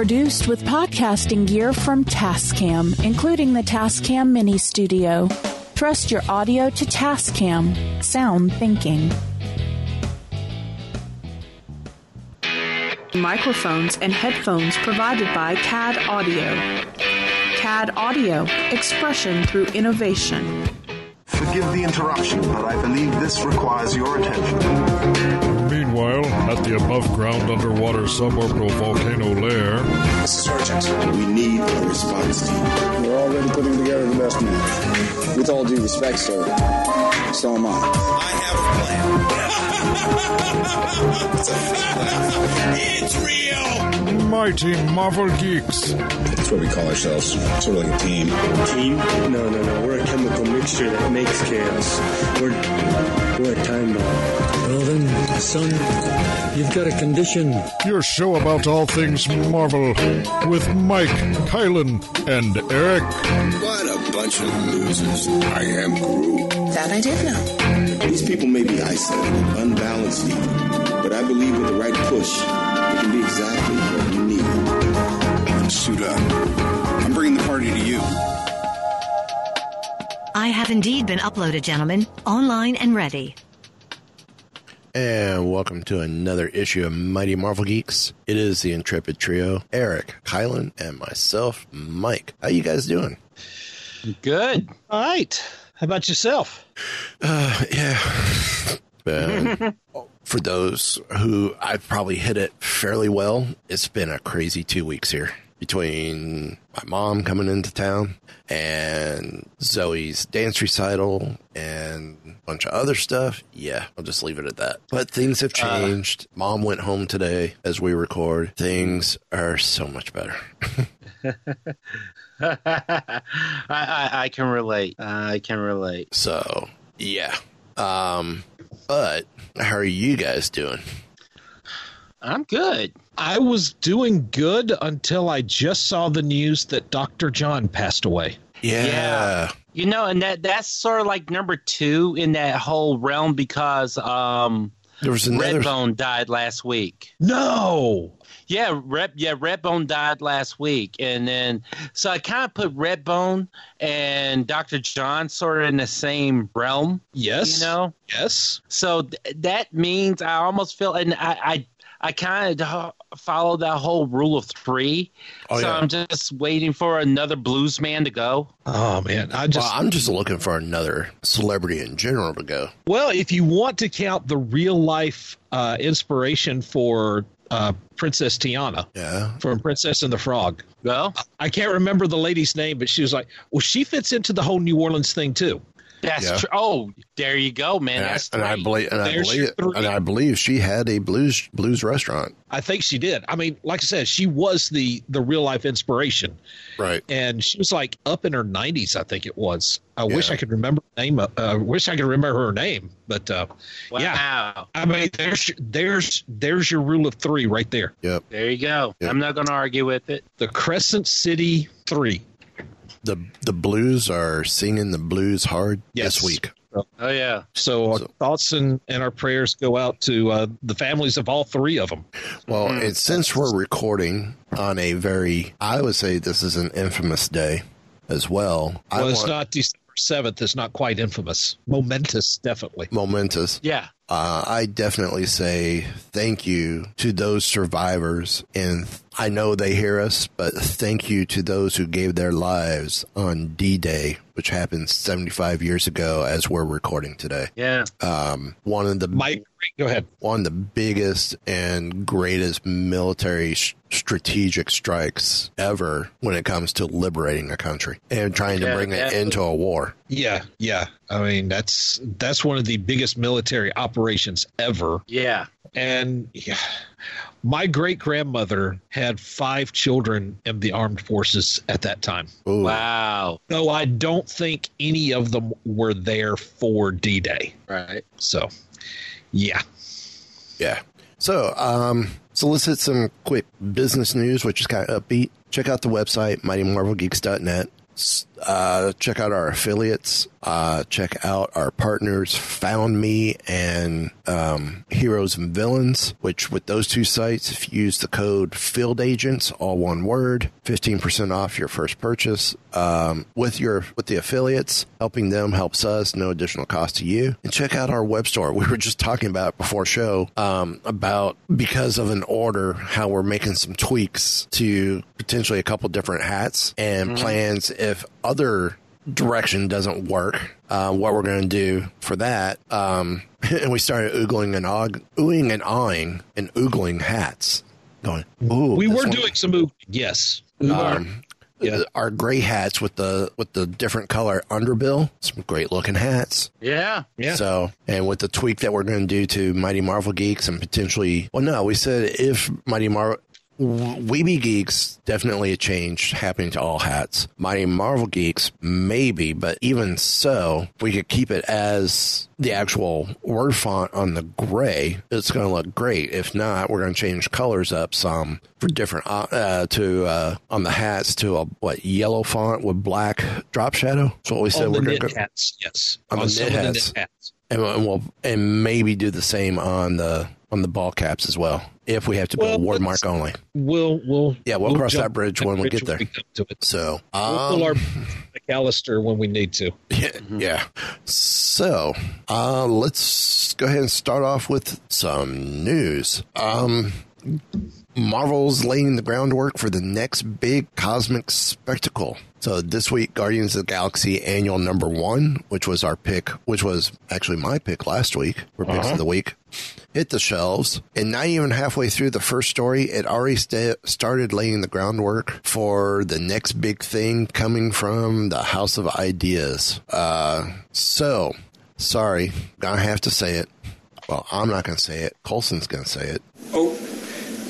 produced with podcasting gear from Tascam, including the Tascam Mini Studio. Trust your audio to Tascam. Sound thinking. Microphones and headphones provided by CAD Audio. CAD Audio, expression through innovation. Forgive the interruption, but I believe this requires your attention. Meanwhile, at the above ground underwater suborbital volcano lair. Sergeant, we need a response team. We're already putting together the best man. With all due respect, sir, so am I. I have a plan. It's real! Mighty Marvel Geeks. That's what we call ourselves. Sort of like a team. Team? No, no, no. We're a chemical mixture that makes chaos. We're we're a time bomb. Well then, son, you've got a condition. Your show about all things Marvel with Mike, Kylan, and Eric. What a bunch of losers. I am Groot. That I did know. These people may be isolated, unbalanced even, but I believe with the right push, it can be exactly what you need. Suit up. I'm bringing the party to you. I have indeed been uploaded, gentlemen, online and ready. And welcome to another issue of Mighty Marvel Geeks. It is the Intrepid Trio, Eric, Kylan, and myself, Mike. How you guys doing? Good. All right. How about yourself? Uh, yeah. Been, for those who I've probably hit it fairly well, it's been a crazy two weeks here between my mom coming into town and Zoe's dance recital and a bunch of other stuff. Yeah, I'll just leave it at that. But things have changed. Uh, mom went home today as we record. Things are so much better. I, I, I, can relate. I can relate. So, yeah. Um, but how are you guys doing? I'm good. I was doing good until I just saw the news that Dr. John passed away. Yeah. yeah. You know, and that that's sort of like number two in that whole realm because um there was another... Redbone died last week. No. Yeah, Red yeah, Redbone died last week. And then so I kind of put Redbone and Dr. John sort of in the same realm. Yes. You know? Yes. So th- that means I almost feel and I I, I kind of follow that whole rule of three. Oh, so yeah. I'm just waiting for another blues man to go. Oh man, I just well, I'm just looking for another celebrity in general to go. Well, if you want to count the real life uh, inspiration for uh, Princess Tiana. Yeah. From Princess and the Frog. Well, I can't remember the lady's name, but she was like, well, she fits into the whole New Orleans thing too. That's yeah. true. Oh, there you go, man. And, That's I, and I believe, and I believe, and I believe she had a blues blues restaurant. I think she did. I mean, like I said, she was the the real life inspiration, right? And she was like up in her nineties, I think it was. I yeah. wish I could remember her name. I uh, wish I could remember her name, but uh, wow. yeah. I mean, there's there's there's your rule of three right there. Yep. There you go. Yep. I'm not going to argue with it. The Crescent City Three the the Blues are singing the blues hard yes. this week. Oh yeah. So, so, our thoughts and, and our prayers go out to uh, the families of all three of them. Well, mm. and since we're recording on a very, I would say this is an infamous day as well. Well, I it's want, not December seventh. It's not quite infamous. Momentous, definitely. Momentous. Yeah. Uh, I definitely say thank you to those survivors. And I know they hear us, but thank you to those who gave their lives on D Day, which happened 75 years ago as we're recording today. Yeah. Um, one of the. Mike, go ahead. One of the biggest and greatest military sh- strategic strikes ever when it comes to liberating a country and trying to bring it into a war. Yeah, yeah. I mean, that's that's one of the biggest military operations ever. Yeah. And yeah, my great grandmother had five children in the armed forces at that time. Ooh. Wow. No, I don't think any of them were there for D Day. Right. So, yeah. Yeah. So, um, so let's hit some quick business news, which is kind of upbeat. Check out the website, mightymarvelgeeks.net. uh, check out our affiliates. Uh, check out our partners, Found Me and um, Heroes and Villains. Which with those two sites, if you use the code Field Agents, all one word, fifteen percent off your first purchase. Um, with your with the affiliates, helping them helps us, no additional cost to you. And check out our web store. We were just talking about before show um, about because of an order how we're making some tweaks to potentially a couple different hats and mm-hmm. plans if other direction doesn't work, uh, what we're going to do for that. Um, and we started oogling and og- oohing and awing and oogling hats. Going, ooh, we were one. doing some oogling, yes. Um, yeah. Our gray hats with the with the different color underbill, some great looking hats. Yeah, yeah. So, and with the tweak that we're going to do to Mighty Marvel Geeks and potentially, well, no, we said if Mighty Marvel Weeby Geeks definitely a change happening to all hats. Mighty Marvel Geeks maybe, but even so, we could keep it as the actual word font on the gray. It's going to look great. If not, we're going to change colors up some for different uh, uh, to uh, on the hats to a what yellow font with black drop shadow. That's what we said. On we're going to hats. Yes, on, on the knit hats. hats. And, and we'll and maybe do the same on the on the ball caps as well if we have to well, word mark only. We'll we'll yeah we'll, we'll cross that bridge when we get there. We so um, we'll pull our McAllister when we need to. Yeah, yeah. So uh, let's go ahead and start off with some news. Um, Marvel's laying the groundwork for the next big cosmic spectacle. So this week, Guardians of the Galaxy Annual Number One, which was our pick, which was actually my pick last week for picks uh-huh. of the week, hit the shelves. And not even halfway through the first story, it already st- started laying the groundwork for the next big thing coming from the House of Ideas. Uh, so, sorry, gonna have to say it. Well, I'm not gonna say it. Colson's gonna say it. Oh,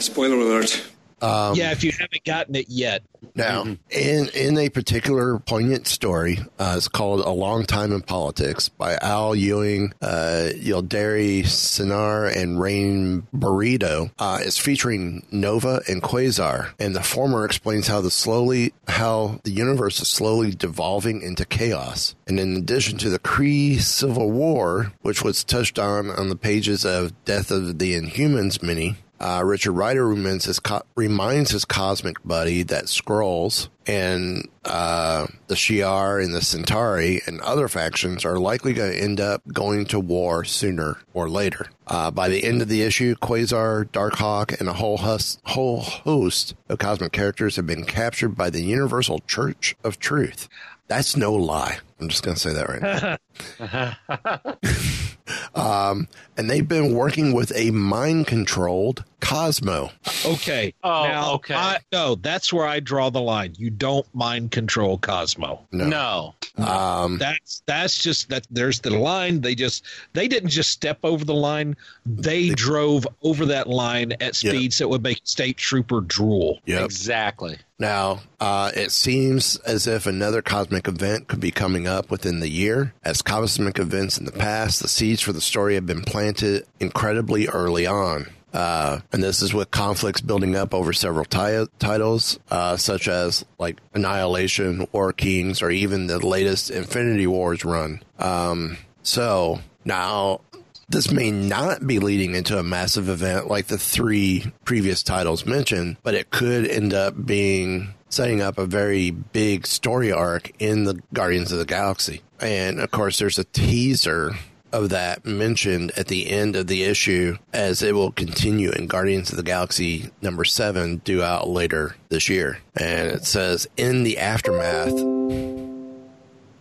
spoiler alert. Um, yeah, if you haven't gotten it yet. Now, mm-hmm. in in a particular poignant story, uh, it's called "A Long Time in Politics" by Al Ewing, uh, Yildiray Cinar, and Rain Beredo. Uh, it's featuring Nova and Quasar, and the former explains how the slowly how the universe is slowly devolving into chaos. And in addition to the Kree Civil War, which was touched on on the pages of Death of the Inhumans mini, uh, Richard Rider reminds his, co- reminds his cosmic buddy that Skrulls and uh, the Shi'ar and the Centauri and other factions are likely going to end up going to war sooner or later. Uh, by the end of the issue, Quasar, Darkhawk, and a whole, hus- whole host of cosmic characters have been captured by the Universal Church of Truth. That's no lie. I'm just going to say that right now. um, and they've been working with a mind controlled Cosmo. Okay. Oh, now, okay. I, no, that's where I draw the line. You don't mind control Cosmo. No. No. Um, that's that's just that. There's the line. They just they didn't just step over the line. They, they drove over that line at speeds that would make state trooper drool. Yep. Exactly. Now, uh, it seems as if another cosmic event could be coming up within the year. As cosmic events in the past, the seeds for the story have been planted incredibly early on. Uh, and this is with conflicts building up over several t- titles, uh, such as like Annihilation, War Kings, or even the latest Infinity Wars run. Um, so now this may not be leading into a massive event like the three previous titles mentioned, but it could end up being setting up a very big story arc in the Guardians of the Galaxy. And of course, there's a teaser of that mentioned at the end of the issue as it will continue in Guardians of the Galaxy number seven due out later this year. And it says in the aftermath,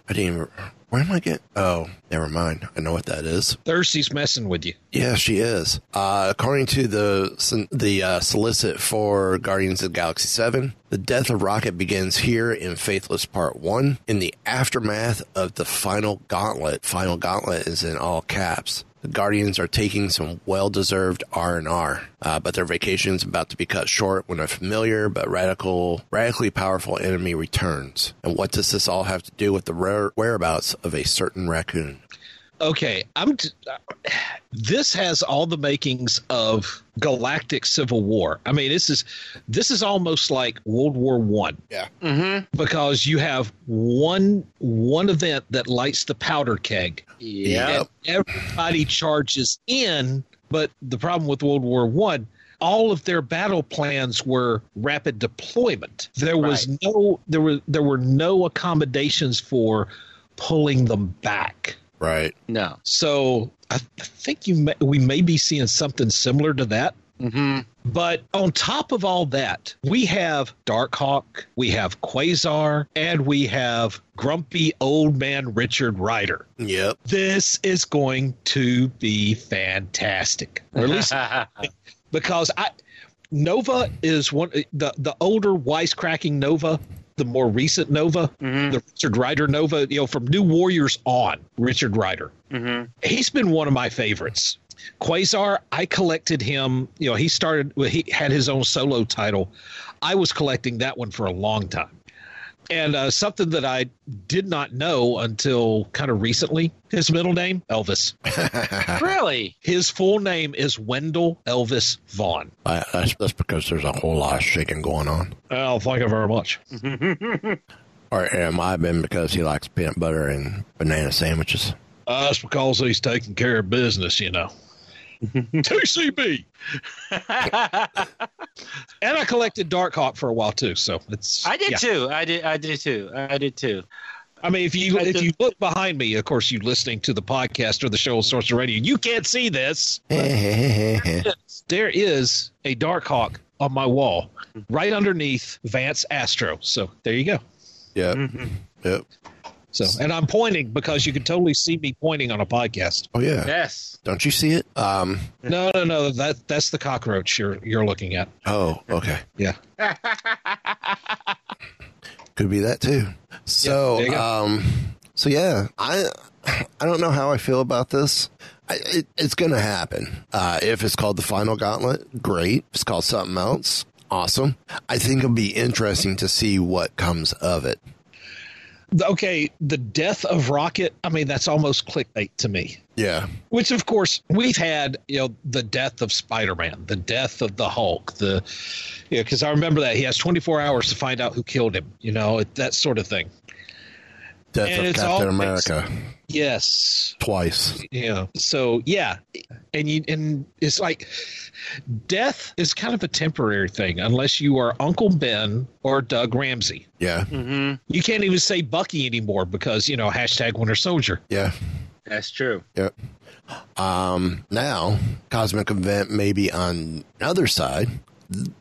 I didn't even, where am I getting? Oh, never mind. I know what that is. Thirsty's messing with you. Yeah, she is. Uh, according to the the uh, solicit for Guardians of the Galaxy Seven, the death of Rocket begins here in Faithless Part One. In the aftermath of the final gauntlet, final gauntlet is in all caps. The Guardians are taking some well-deserved R and R, uh, but their vacation is about to be cut short when a familiar but radical, radically powerful enemy returns. And what does this all have to do with the whereabouts of a certain raccoon? Okay, I'm. T- this has all the makings of galactic civil war. I mean, this is this is almost like World War One. Yeah. Mm-hmm. Because you have one one event that lights the powder keg. Yeah. Everybody charges in, but the problem with World War One all of their battle plans were rapid deployment. There was right. no there were there were no accommodations for pulling them back. Right. No. So I, I think you may, we may be seeing something similar to that. Mm-hmm. But on top of all that, we have Darkhawk, we have Quasar, and we have grumpy old man Richard Rider. Yep. This is going to be fantastic. Or at least because I Nova is one the the older wisecracking Nova, the more recent Nova, mm-hmm. the Richard Rider Nova, you know, from New Warriors on, Richard Rider. Mm-hmm. He's been one of my favorites. Quasar, I collected him. You know, he started. He had his own solo title. I was collecting that one for a long time. And uh, something that I did not know until kind of recently his middle name, Elvis. really? His full name is Wendell Elvis Vaughn. Uh, that's, that's because there's a whole lot of shaking going on. Oh, thank you very much. or it might have been because he likes peanut butter and banana sandwiches. Uh, that's because he's taking care of business, you know. TCB. And I collected Dark Hawk for a while too, so it's. I did yeah. too. I did. I did too. I did too. I mean, if you if you look behind me, of course, you listening to the podcast or the show on Source Radio, you can't see this. there is a Dark Hawk on my wall, right underneath Vance Astro. So there you go. Yeah. Mm-hmm. Yep. So, and I'm pointing because you can totally see me pointing on a podcast. Oh yeah. Yes. Don't you see it? Um. No, no, no. That that's the cockroach you're you're looking at. Oh, okay. Yeah. Could be that too. So, yeah, um, so yeah, I I don't know how I feel about this. I, it, it's going to happen. Uh, if it's called the final gauntlet, great. If it's called something else, awesome. I think it'll be interesting to see what comes of it okay, the death of Rocket, I mean, that's almost clickbait to me. Yeah. Which, of course, we've had, you know, the death of Spider Man, the death of the Hulk, the, you know, because I remember that he has 24 hours to find out who killed him, you know, that sort of thing. Death and of Captain all, America. Yes. Twice. Yeah. So yeah, and you and it's like death is kind of a temporary thing unless you are Uncle Ben or Doug Ramsey. Yeah. Mm-hmm. You can't even say Bucky anymore because you know hashtag Winter Soldier. Yeah. That's true. Yep. Um, now, Cosmic Event maybe on the other side.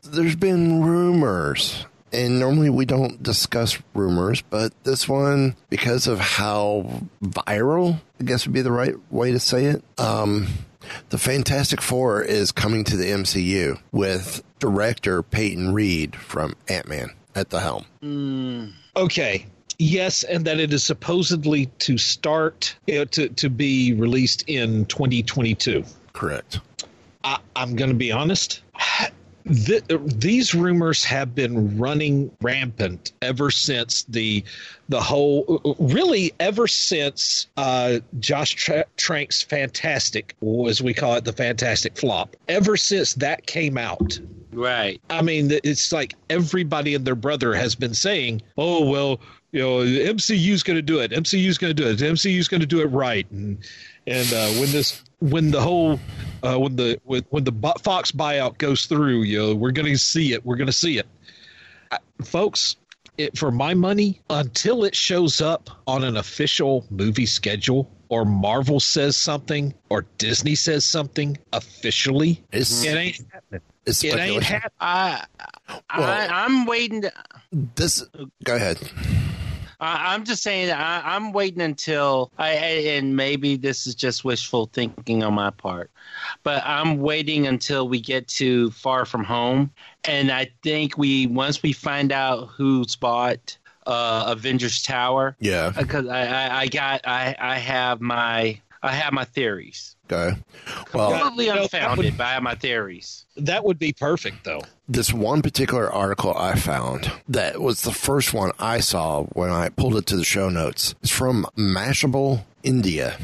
There's been rumors and normally we don't discuss rumors, but this one, because of how viral, I guess would be the right way to say it. Um, the Fantastic Four is coming to the MCU with director Peyton Reed from Ant Man at the helm. Mm. Okay. Yes, and that it is supposedly to start you know, to to be released in 2022. Correct. I, I'm going to be honest the, these rumors have been running rampant ever since the the whole really ever since uh, Josh Tra- Trank's Fantastic, as we call it, the Fantastic Flop. Ever since that came out, right? I mean, it's like everybody and their brother has been saying, "Oh well." You know, MCU's going to do it. MCU's going to do it. MCU's going to do it right. And and uh, when this when the whole uh, when the when, the Fox buyout goes through, you know, we're going to see it. We're going to see it, I, folks. It, for my money, until it shows up on an official movie schedule, or Marvel says something, or Disney says something officially, it's, it ain't happening. It's it ain't happening. I, I, I'm waiting. To, this. Go ahead. I, am just saying I, am waiting until I and maybe this is just wishful thinking on my part, but I'm waiting until we get to Far From Home, and I think we once we find out who's bought uh, Avengers Tower, yeah, because I, I, I got I I have my I have my theories. Okay. Well, Completely you know, unfounded, would- but I have my theories. That would be perfect, though. this one particular article I found that was the first one I saw when I pulled it to the show notes. It's from Mashable, India.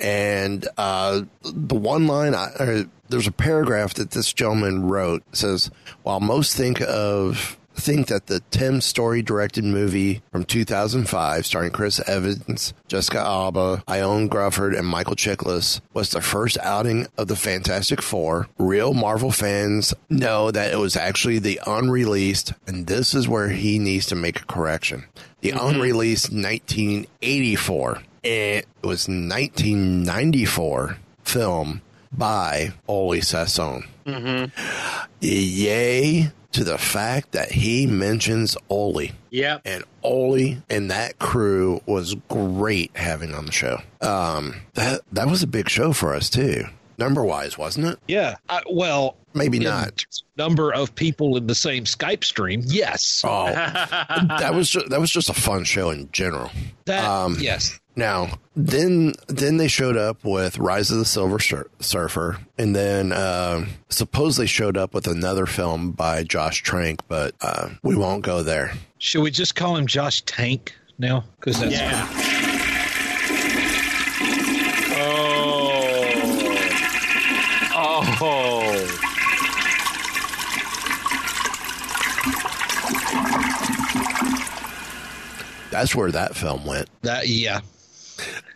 And uh, the one line, I, or there's a paragraph that this gentleman wrote says, while most think of think that the Tim Story directed movie from 2005 starring Chris Evans, Jessica Alba, Ioan Gruffudd, and Michael Chiklis was the first outing of the Fantastic Four. Real Marvel fans know that it was actually the unreleased, and this is where he needs to make a correction. The mm-hmm. unreleased 1984. It was 1994 film by Oley Sassone. Mm-hmm. Yay to the fact that he mentions Oley. Yep. And Oley and that crew was great having on the show. Um, that that was a big show for us too, number wise, wasn't it? Yeah. I, well, Maybe not. Number of people in the same Skype stream. Yes. Oh, that was just, that was just a fun show in general. That. Um, yes. Now, then, then they showed up with Rise of the Silver Sur- Surfer, and then uh, supposedly showed up with another film by Josh Trank, but uh, we won't go there. Should we just call him Josh Tank now? Because that's Yeah. Oh. That's where that film went. that. Yeah.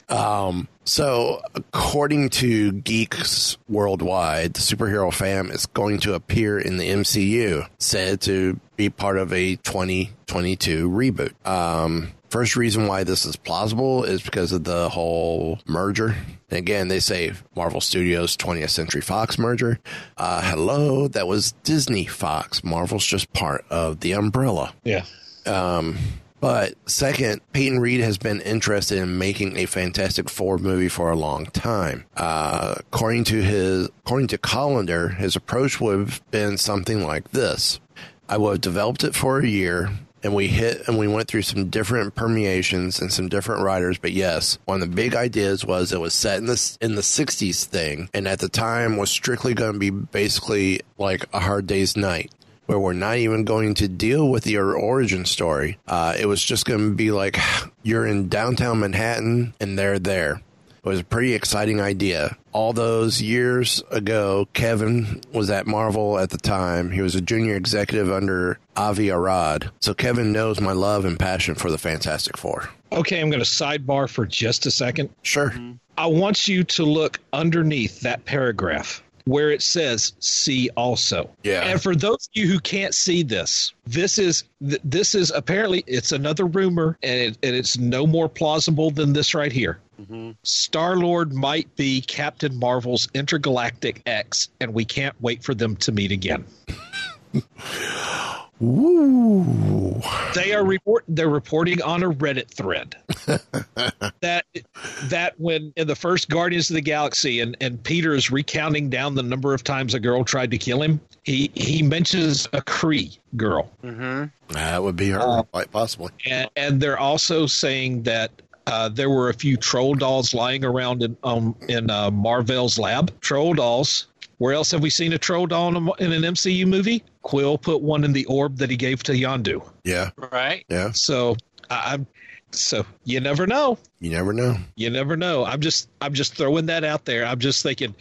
Um, so, according to Geeks Worldwide, the superhero fam is going to appear in the MCU, said to be part of a 2022 reboot. Um, first reason why this is plausible is because of the whole merger. And again, they say Marvel Studios 20th Century Fox merger. Uh, hello, that was Disney Fox. Marvel's just part of the umbrella. Yeah. Um, but second, Peyton Reed has been interested in making a Fantastic Four movie for a long time. Uh, according to his, according to Collider, his approach would have been something like this: I would have developed it for a year. And we hit and we went through some different permeations and some different writers. But yes, one of the big ideas was it was set in this in the '60s thing, and at the time was strictly going to be basically like a Hard Day's Night where we're not even going to deal with your origin story. Uh, it was just going to be like you're in downtown Manhattan and they're there. It was a pretty exciting idea. All those years ago, Kevin was at Marvel at the time. He was a junior executive under Avi Arad. So Kevin knows my love and passion for the Fantastic Four. Okay, I'm going to sidebar for just a second. Sure. I want you to look underneath that paragraph where it says "see also." Yeah. And for those of you who can't see this, this is this is apparently it's another rumor, and, it, and it's no more plausible than this right here. Mm-hmm. Star Lord might be Captain Marvel's intergalactic X, and we can't wait for them to meet again. Woo. They are report they're reporting on a Reddit thread that that when in the first Guardians of the Galaxy and, and Peter is recounting down the number of times a girl tried to kill him, he he mentions a Kree girl. That would be her, quite possibly. And, and they're also saying that uh, there were a few troll dolls lying around in um, in uh, Marvel's lab. Troll dolls. Where else have we seen a troll doll in, a, in an MCU movie? Quill put one in the orb that he gave to Yondu. Yeah. Right? Yeah. So I- I'm so you never know. You never know. You never know. I'm just I'm just throwing that out there. I'm just thinking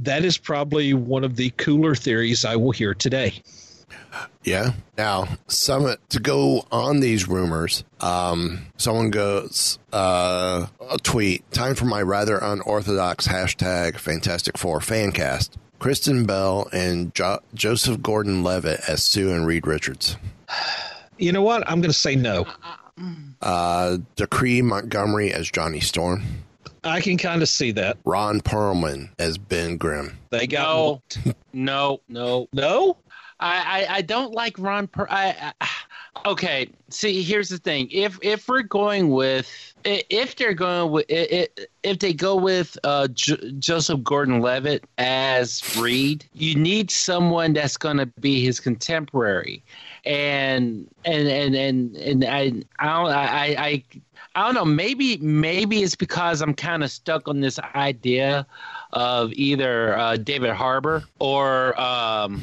that is probably one of the cooler theories I will hear today. Yeah. Now, some to go on these rumors. Um, someone goes uh, a tweet. Time for my rather unorthodox hashtag Fantastic Four fancast. Kristen Bell and jo- Joseph Gordon-Levitt as Sue and Reed Richards. You know what? I'm going to say no. Uh, Dacre Montgomery as Johnny Storm. I can kind of see that. Ron Perlman as Ben Grimm. They go. No, no, no, no. I, I, I don't like Ron. Per- I, I Okay, see, here's the thing. If if we're going with if they're going with if they go with uh, J- Joseph Gordon-Levitt as Reed, you need someone that's going to be his contemporary, and and and and and I I don't, I, I I don't know. Maybe maybe it's because I'm kind of stuck on this idea of either uh, David Harbour or. Um,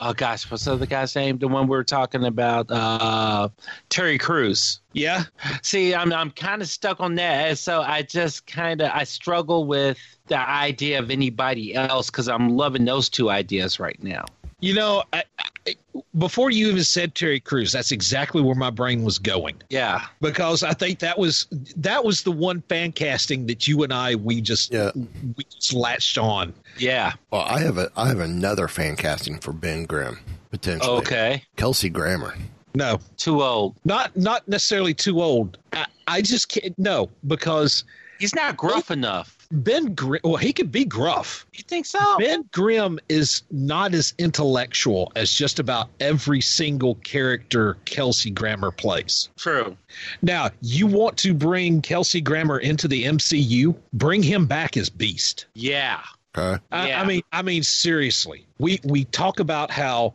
oh gosh, what's the other guy's name? The one we are talking about, uh, Terry Crews. Yeah. See, I'm I'm kind of stuck on that, and so I just kind of I struggle with the idea of anybody else because I'm loving those two ideas right now. You know, I, I, before you even said Terry Crews, that's exactly where my brain was going. Yeah, because I think that was that was the one fan casting that you and I we just yeah. we just latched on. Yeah. Well, I have a I have another fan casting for Ben Grimm potentially. Okay. Kelsey Grammer. No, too old. Not not necessarily too old. I, I just can't. No, because he's not gruff enough. Ben Grimm, well, he could be gruff. You think so? Ben Grimm is not as intellectual as just about every single character Kelsey Grammer plays. True. Now, you want to bring Kelsey Grammer into the MCU? Bring him back as Beast. Yeah. Okay. I, yeah. I mean, I mean, seriously, we we talk about how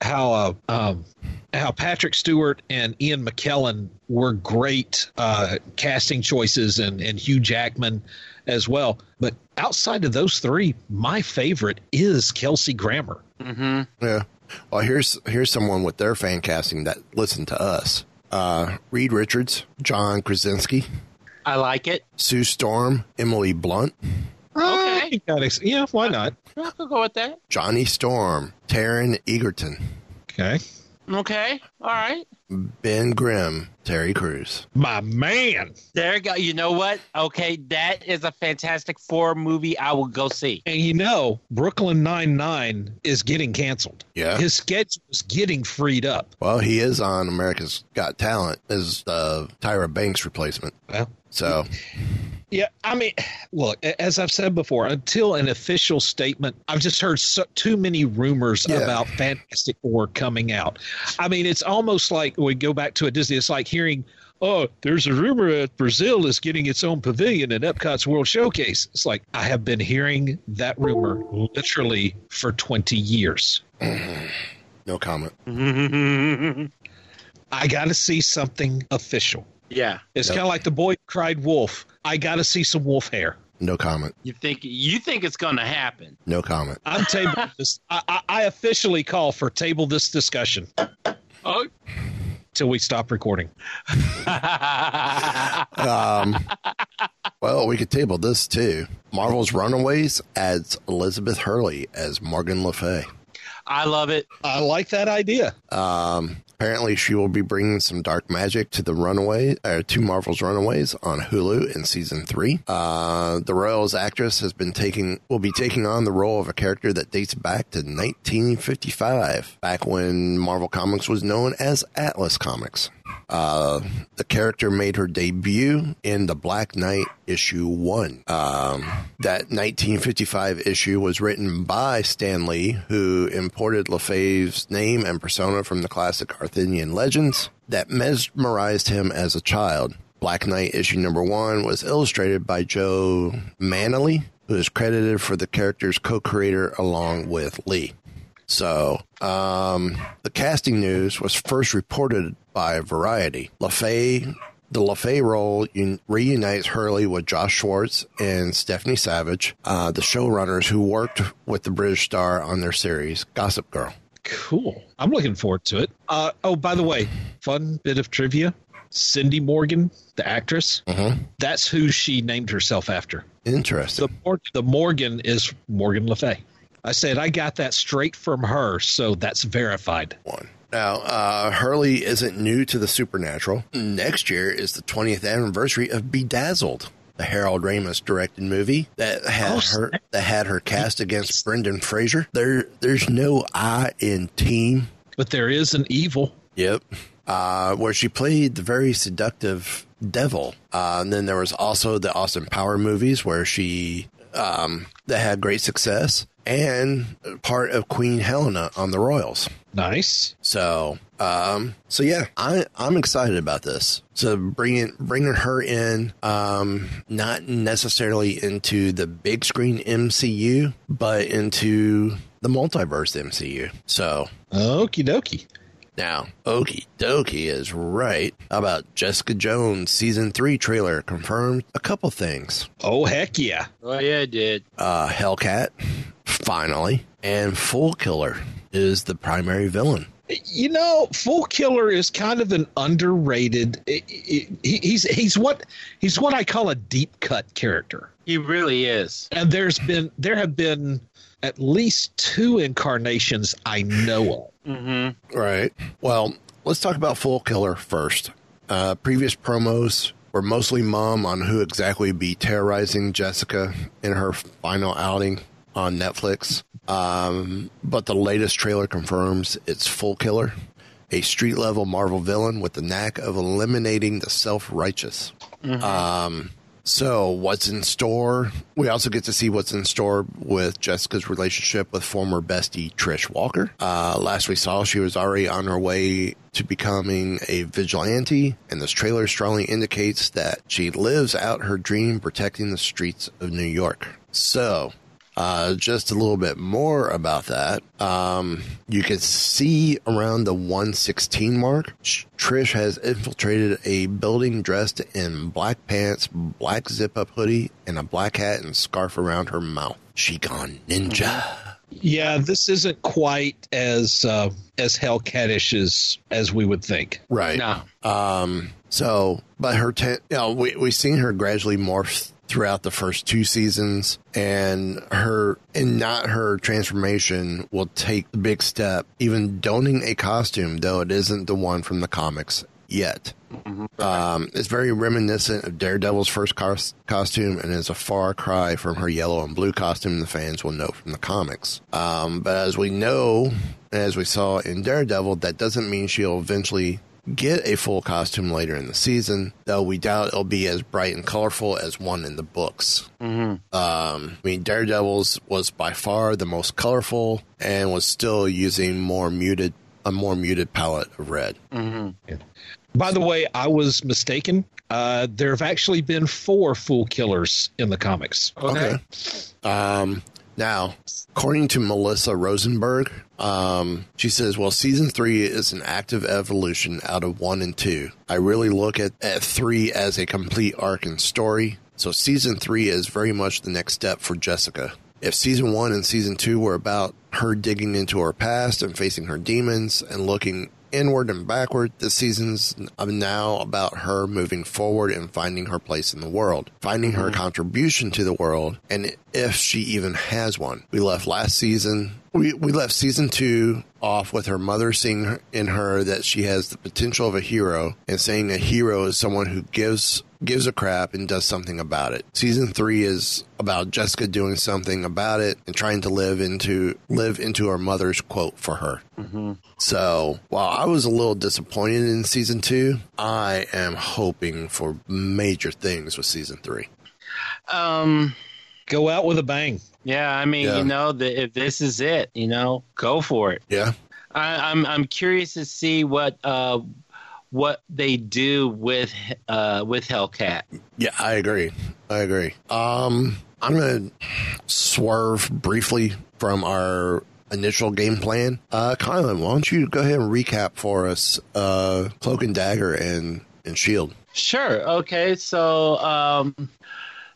how uh, um, how Patrick Stewart and Ian McKellen were great uh, casting choices, and and Hugh Jackman as well. But outside of those three, my favorite is Kelsey Grammer. Mm-hmm. Yeah. Well, here's here's someone with their fan casting that listened to us. Uh, Reed Richards, John Krasinski. I like it. Sue Storm, Emily Blunt. Okay. yeah, why not? I could go with that. Johnny Storm, Taron Egerton. Okay. Okay. All right. Ben Grimm, Terry Crews. My man. There you go. You know what? Okay, that is a fantastic four movie I will go see. And you know, Brooklyn Nine Nine is getting canceled. Yeah. His schedule is getting freed up. Well, he is on America's Got Talent as the Tyra Banks replacement. Well, so yeah, I mean, look, as I've said before, until an official statement, I've just heard so, too many rumors yeah. about Fantastic Four coming out. I mean, it's almost like we go back to a Disney. It's like hearing, "Oh, there's a rumor that Brazil is getting its own pavilion at Epcot's World Showcase." It's like I have been hearing that rumor literally for twenty years. no comment. I got to see something official. Yeah, it's kind of like the boy cried wolf. I got to see some wolf hair. No comment. You think you think it's going to happen? No comment. I'm table this. I, I, I, officially call for table this discussion. Oh. Till we stop recording. um, well, we could table this too. Marvel's Runaways adds Elizabeth Hurley as Morgan Le Fay. I love it. I like that idea. Um, Apparently, she will be bringing some dark magic to the Runaway, uh, to Marvel's Runaways on Hulu in season three. Uh, the Royals actress has been taking will be taking on the role of a character that dates back to 1955, back when Marvel Comics was known as Atlas Comics. Uh, the character made her debut in the Black Knight issue one. Um, that 1955 issue was written by Stan Lee, who imported LeFay's name and persona from the classic Arthurian legends that mesmerized him as a child. Black Knight issue number one was illustrated by Joe Maneely, who is credited for the character's co-creator along with Lee. So, um, the casting news was first reported by Variety. LaFay, the LaFay role un- reunites Hurley with Josh Schwartz and Stephanie Savage, uh, the showrunners who worked with the British star on their series Gossip Girl. Cool. I'm looking forward to it. Uh, oh, by the way, fun bit of trivia. Cindy Morgan, the actress, mm-hmm. that's who she named herself after. Interesting. The, the Morgan is Morgan Le Fay. I said I got that straight from her, so that's verified. One. Now, uh, Hurley isn't new to the supernatural. Next year is the 20th anniversary of Bedazzled, the Harold Ramis directed movie that had oh, her that had her cast against Brendan Fraser. There, there's no I in team, but there is an evil. Yep, uh, where she played the very seductive devil. Uh, and then there was also the Austin Power movies where she um, that had great success and part of Queen Helena on the Royals. Nice. So, um, so yeah, I I'm excited about this. So bringing bringing her in, um, not necessarily into the big screen MCU, but into the multiverse MCU. So, okie dokie. Now, okie dokie is right about Jessica Jones season three trailer confirmed a couple things. Oh heck yeah! Oh yeah, it did. Uh, Hellcat, finally, and Fool Killer is the primary villain. You know, Fool Killer is kind of an underrated. He's he's what he's what I call a deep cut character. He really is. And there's been there have been at least two incarnations I know of. Mm-hmm. Right. Well, let's talk about Fool Killer first. Uh, previous promos were mostly mum on who exactly be terrorizing Jessica in her final outing on Netflix. Um, but the latest trailer confirms it's Fool Killer, a street level Marvel villain with the knack of eliminating the self righteous. Mm-hmm. Um, so, what's in store? We also get to see what's in store with Jessica's relationship with former bestie Trish Walker. Uh, last we saw, she was already on her way to becoming a vigilante, and this trailer strongly indicates that she lives out her dream protecting the streets of New York. So, uh, just a little bit more about that. Um, you can see around the 116 mark, Trish has infiltrated a building dressed in black pants, black zip up hoodie, and a black hat and scarf around her mouth. She gone ninja. Yeah, this isn't quite as uh, as Hellcatish as as we would think. Right. No. Um. So, but her, ten, you know, we we've seen her gradually morph throughout the first two seasons and her and not her transformation will take the big step even donning a costume though it isn't the one from the comics yet mm-hmm. um, it's very reminiscent of daredevil's first cos- costume and is a far cry from her yellow and blue costume the fans will know from the comics um, but as we know as we saw in daredevil that doesn't mean she'll eventually get a full costume later in the season, though we doubt it'll be as bright and colorful as one in the books. Mm-hmm. Um, I mean, Daredevil's was by far the most colorful and was still using more muted a more muted palette of red. Mm-hmm. Yeah. By the way, I was mistaken. Uh, there have actually been four Fool Killers in the comics. Okay. okay. Um, now, according to Melissa Rosenberg, um, she says, well, season three is an active evolution out of one and two. I really look at, at three as a complete arc and story. So season three is very much the next step for Jessica. If season one and season two were about her digging into her past and facing her demons and looking inward and backward. This season's now about her moving forward and finding her place in the world, finding her mm-hmm. contribution to the world, and if she even has one. We left last season. We, we left season two off with her mother seeing in her that she has the potential of a hero and saying a hero is someone who gives gives a crap and does something about it. Season three is about Jessica doing something about it and trying to live into live into her mother's quote for her. Mm-hmm. So while I was a little disappointed in season two, I am hoping for major things with season three. Um, go out with a bang. Yeah, I mean, yeah. you know, the, if this is it, you know, go for it. Yeah. I, I'm I'm curious to see what uh, what they do with uh, with Hellcat. Yeah, I agree. I agree. Um, I'm going to swerve briefly from our initial game plan. Uh, Kylan, why don't you go ahead and recap for us uh, Cloak and Dagger and, and Shield? Sure. Okay. So, um,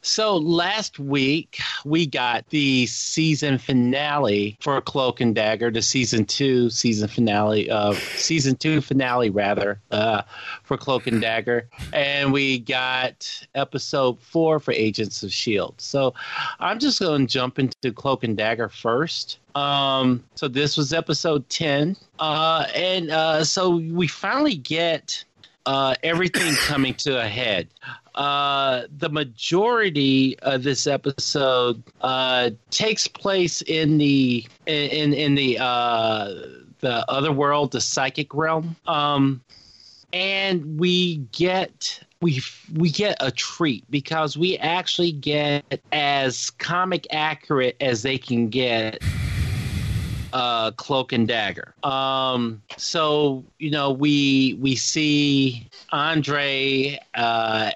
so last week we got the season finale for Cloak and Dagger, the season two season finale of season two finale rather uh, for Cloak and Dagger, and we got episode four for Agents of Shield. So I'm just going to jump into Cloak and Dagger first. Um, so this was episode ten, uh, and uh, so we finally get uh, everything coming to a head uh, the majority of this episode uh, takes place in the in in the uh, the other world, the psychic realm, um, and we get we we get a treat because we actually get as comic accurate as they can get uh, Cloak and Dagger. Um, so you know we we see Andre. Uh,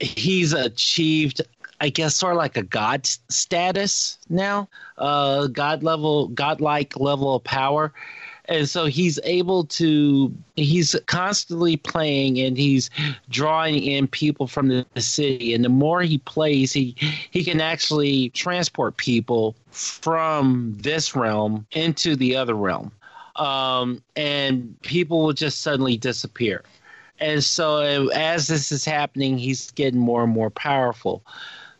he's achieved I guess sort of like a god status now, uh, god level, godlike level of power. And so he's able to, he's constantly playing and he's drawing in people from the, the city. And the more he plays, he, he can actually transport people from this realm into the other realm. Um, and people will just suddenly disappear. And so as this is happening, he's getting more and more powerful.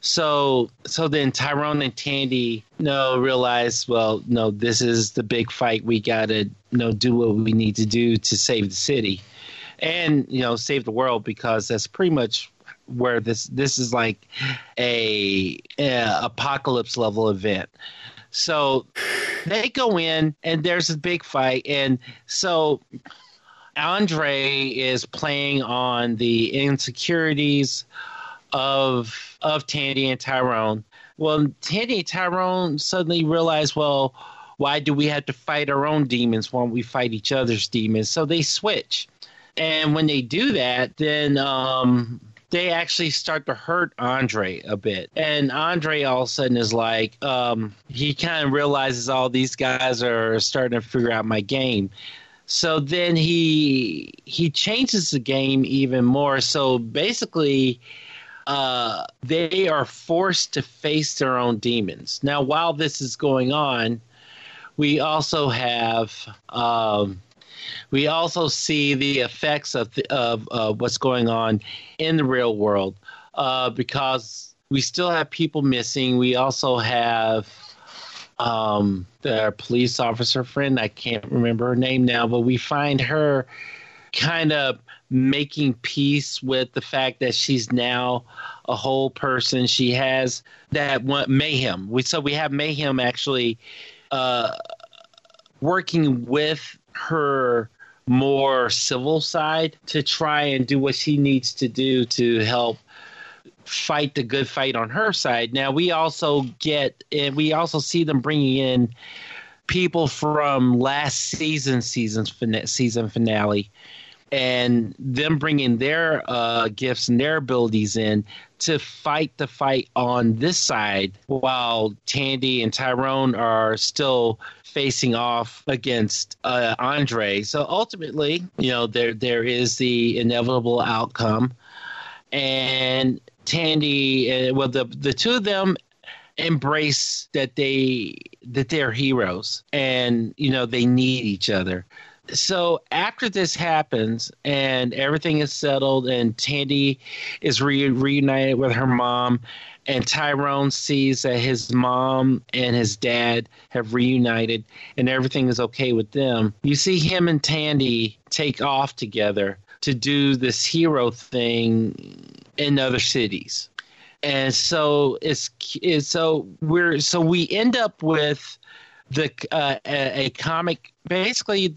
So so then Tyrone and Tandy you know realize, well, no, this is the big fight. We gotta you know do what we need to do to save the city, and you know save the world because that's pretty much where this this is like a, a apocalypse level event. So they go in and there's a big fight, and so Andre is playing on the insecurities of of Tandy and Tyrone. Well, Tandy and Tyrone suddenly realize, well, why do we have to fight our own demons when we fight each other's demons? So they switch, and when they do that, then um, they actually start to hurt Andre a bit. And Andre all of a sudden is like, um, he kind of realizes all these guys are starting to figure out my game. So then he he changes the game even more. So basically, uh, they are forced to face their own demons. Now, while this is going on, we also have um, we also see the effects of the, of what's going on in the real world uh, because we still have people missing. We also have um, the police officer friend. I can't remember her name now, but we find her kind of making peace with the fact that she's now a whole person. She has that one, mayhem. We so we have mayhem actually uh, working with her more civil side to try and do what she needs to do to help fight the good fight on her side. Now we also get and we also see them bringing in people from last season season's season finale and them bringing their uh, gifts and their abilities in to fight the fight on this side while Tandy and Tyrone are still facing off against uh, Andre. So ultimately, you know, there there is the inevitable outcome, and Tandy, uh, well, the the two of them embrace that they that they're heroes and you know they need each other so after this happens and everything is settled and Tandy is re- reunited with her mom and Tyrone sees that his mom and his dad have reunited and everything is okay with them. You see him and Tandy take off together to do this hero thing in other cities. And so it's, it's so we're so we end up with the uh, a, a comic basically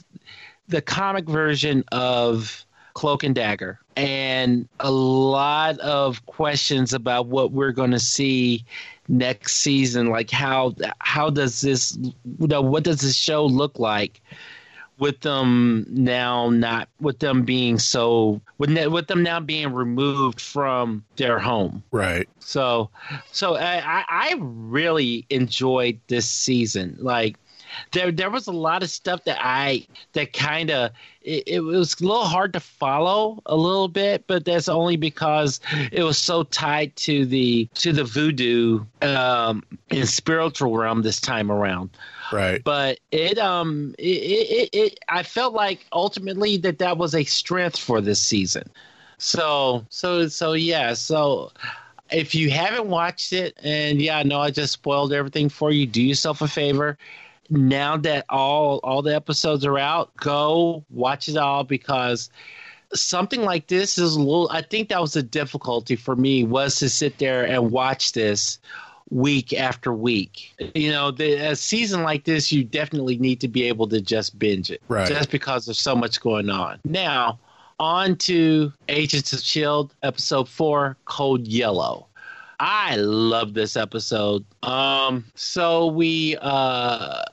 the comic version of Cloak and Dagger and a lot of questions about what we're going to see next season like how how does this you know what does this show look like with them now not with them being so with, with them now being removed from their home. Right. So so i i really enjoyed this season. Like there there was a lot of stuff that I that kind of it, it, was a little hard to follow a little bit, but that's only because it was so tied to the to the voodoo um, and spiritual realm this time around. Right. But it um it, it, it I felt like ultimately that that was a strength for this season. So so so yeah so if you haven't watched it, and yeah, I know I just spoiled everything for you, do yourself a favor now that all all the episodes are out, go watch it all because something like this is a little I think that was a difficulty for me was to sit there and watch this week after week. You know, the, a season like this, you definitely need to be able to just binge it, right? Just because there's so much going on. Now, on to Agents of Shield, episode four, Code Yellow. I love this episode. Um, so we uh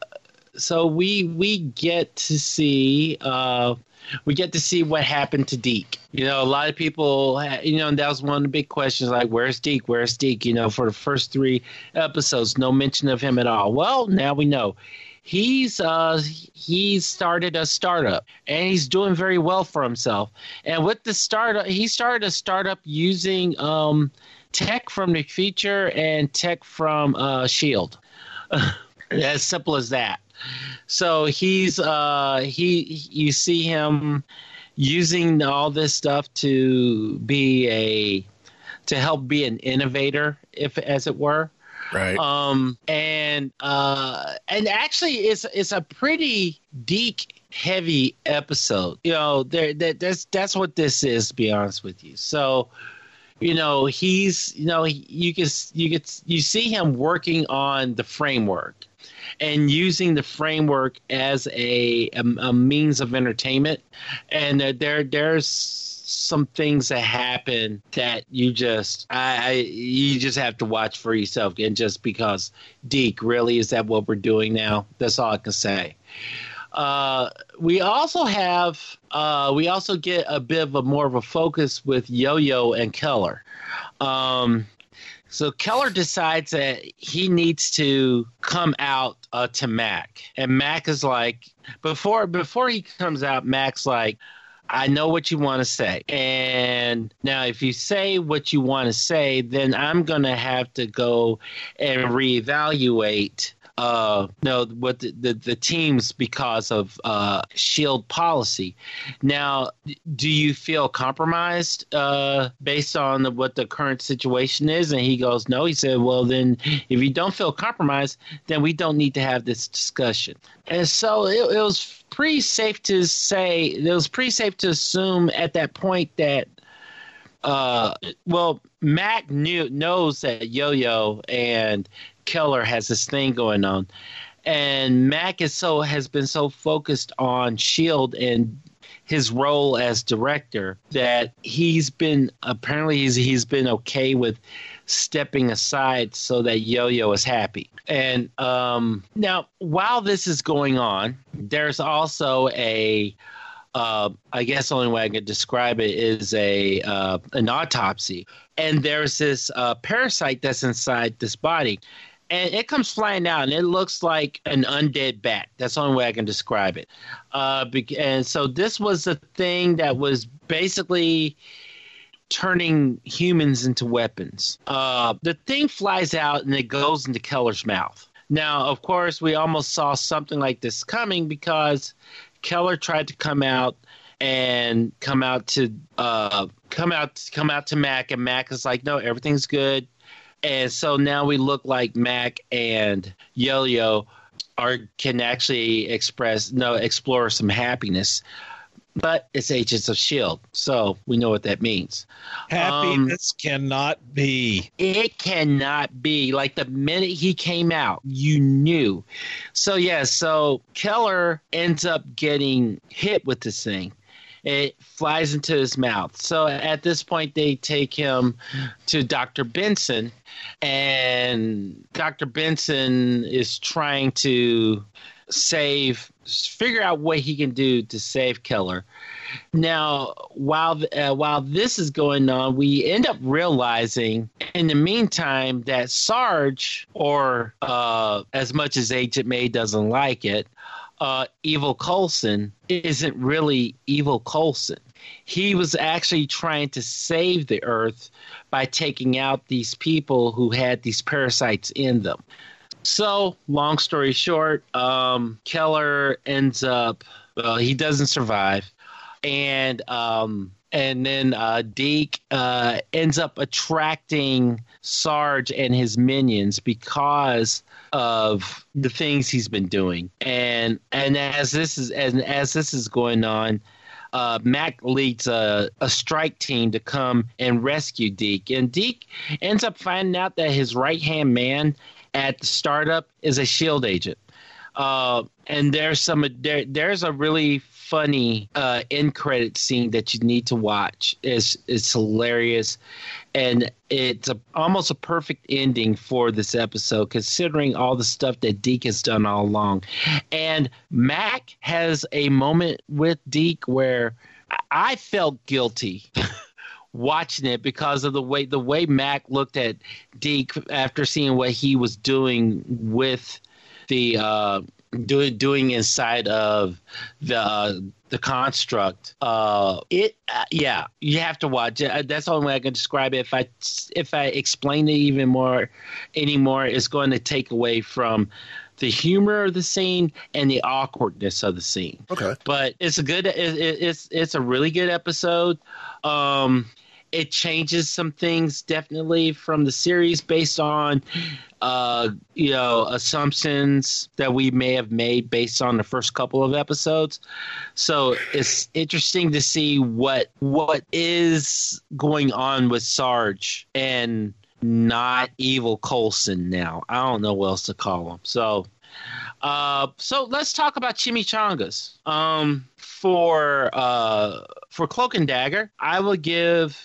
so we we get to see uh, we get to see what happened to Deke. You know, a lot of people, you know, that was one of the big questions like, where's Deke? Where's Deke? You know, for the first three episodes, no mention of him at all. Well, now we know. He's uh he's started a startup and he's doing very well for himself. And with the startup, he started a startup using um tech from the future and tech from uh Shield. as simple as that. So he's uh he you see him using all this stuff to be a to help be an innovator if as it were right um and uh and actually it's it's a pretty Deke heavy episode you know there that that's that's what this is to be honest with you so you know he's you know you can you get you see him working on the framework and using the framework as a, a, a means of entertainment. And there there's some things that happen that you just I, I, you just have to watch for yourself and just because Deke really is that what we're doing now that's all I can say uh, we also have uh, we also get a bit of a more of a focus with Yo-Yo and Keller. Um, so Keller decides that he needs to come out uh, to Mac, and Mac is like, before before he comes out, Mac's like, I know what you want to say, and now if you say what you want to say, then I'm gonna have to go and reevaluate uh, no, what the, the, the, teams because of uh, shield policy. Now, do you feel compromised uh, based on the, what the current situation is? And he goes, no. He said, well, then if you don't feel compromised, then we don't need to have this discussion. And so it, it was pretty safe to say, it was pretty safe to assume at that point that uh, well, Mac knew knows that Yo-Yo and Keller has this thing going on, and Mac is so has been so focused on Shield and his role as director that he's been apparently he's he's been okay with stepping aside so that Yo-Yo is happy. And um, now, while this is going on, there's also a uh, I guess the only way I could describe it is a uh, an autopsy, and there's this uh, parasite that's inside this body, and it comes flying out, and it looks like an undead bat. That's the only way I can describe it. Uh, and so this was a thing that was basically turning humans into weapons. Uh, the thing flies out and it goes into Keller's mouth. Now, of course, we almost saw something like this coming because Keller tried to come out and come out to uh, come out come out to Mac, and Mac is like, "No, everything's good." And so now we look like Mac and Yo-Yo are can actually express no explore some happiness. But it's Agents of Shield, so we know what that means. Happiness um, cannot be. It cannot be. Like the minute he came out, you knew. So yeah, so Keller ends up getting hit with this thing it flies into his mouth. So at this point, they take him to Dr. Benson, and Dr. Benson is trying to save, figure out what he can do to save Keller. Now, while uh, while this is going on, we end up realizing in the meantime that Sarge, or uh, as much as Agent May doesn't like it, uh, Evil Coulson isn't really Evil Coulson. He was actually trying to save the Earth by taking out these people who had these parasites in them. So, long story short, um, Keller ends up, well, he doesn't survive. And um, and then uh, Deke uh, ends up attracting Sarge and his minions because of the things he's been doing. And and as this is and as this is going on, uh, Mac leads a, a strike team to come and rescue Deke. And Deke ends up finding out that his right hand man at the startup is a shield agent. Uh, and there's some there, there's a really funny uh, end credit scene that you need to watch. It's it's hilarious, and it's a, almost a perfect ending for this episode, considering all the stuff that Deke has done all along. And Mac has a moment with Deke where I felt guilty. watching it because of the way the way Mac looked at Deke after seeing what he was doing with the uh, doing doing inside of the uh, the construct. Uh, it uh, yeah, you have to watch it. That's the only way I can describe it. If I if I explain it even more anymore, it's going to take away from the humor of the scene and the awkwardness of the scene. Okay, but it's a good. It, it, it's it's a really good episode. Um, it changes some things definitely from the series based on uh, you know assumptions that we may have made based on the first couple of episodes. So it's interesting to see what what is going on with sarge and not evil Coulson now. I don't know what else to call him. So uh, so let's talk about chimichangas. Um, for uh, for cloak and dagger i will give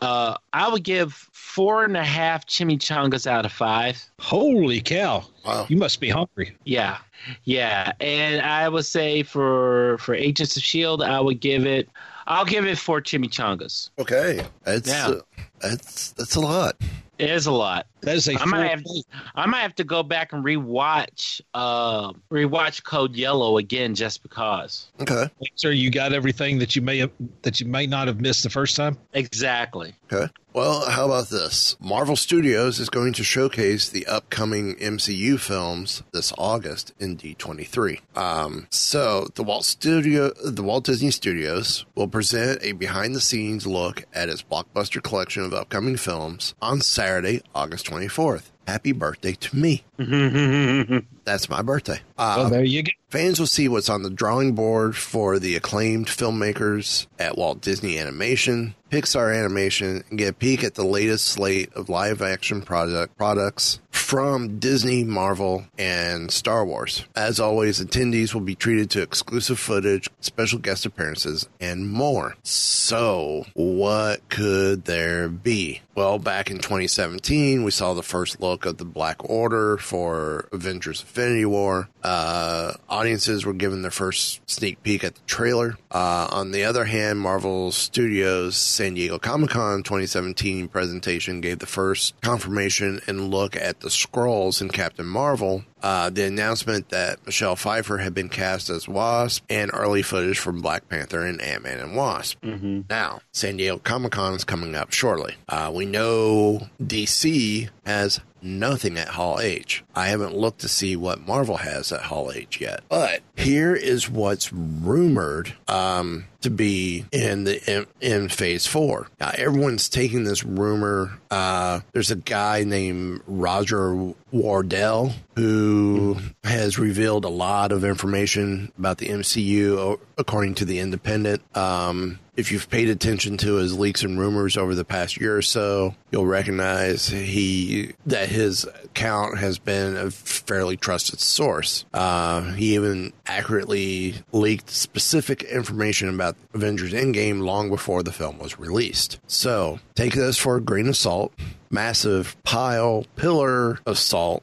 uh, I would give four and a half chimichangas out of five. Holy cow! Wow. You must be hungry. Yeah, yeah, and I would say for for Agents of Shield, I would give it. I'll give it four chimichangas. Okay, that's Yeah. uh, that's that's a lot. It is a lot. That is a I might have to, I might have to go back and rewatch uh rewatch Code Yellow again just because. Okay, sir. You got everything that you may have that you may not have missed the first time. Exactly. okay. Well, how about this? Marvel Studios is going to showcase the upcoming MCU films this August in D23. Um, so the Walt Studio, the Walt Disney Studios, will present a behind-the-scenes look at its blockbuster collection of upcoming films on Saturday, August 24th. Happy birthday to me! That's my birthday. Uh, oh, there you go. Fans will see what's on the drawing board for the acclaimed filmmakers at Walt Disney Animation, Pixar Animation, and get a peek at the latest slate of live action product products from Disney, Marvel, and Star Wars. As always, attendees will be treated to exclusive footage, special guest appearances, and more. So, what could there be? Well, back in 2017, we saw the first look of the Black Order for Avengers Infinity War. Uh, audiences were given their first sneak peek at the trailer. Uh, on the other hand, Marvel Studios San Diego Comic Con 2017 presentation gave the first confirmation and look at the Skrulls in Captain Marvel. Uh, the announcement that Michelle Pfeiffer had been cast as Wasp and early footage from Black Panther and Ant Man and Wasp. Mm-hmm. Now, San Diego Comic Con is coming up shortly. Uh, we know DC has nothing at Hall H. I haven't looked to see what Marvel has at Hall H yet. But here is what's rumored um, to be in the in, in Phase Four. Now, everyone's taking this rumor. Uh, there's a guy named Roger Wardell who has revealed a lot of information about the MCU, according to the Independent. Um, if you've paid attention to his leaks and rumors over the past year or so, you'll recognize he that his account has been a fairly trusted source. Uh, he even accurately leaked specific information about Avengers Endgame long before the film was released. So take this for a grain of salt. Massive pile, pillar of salt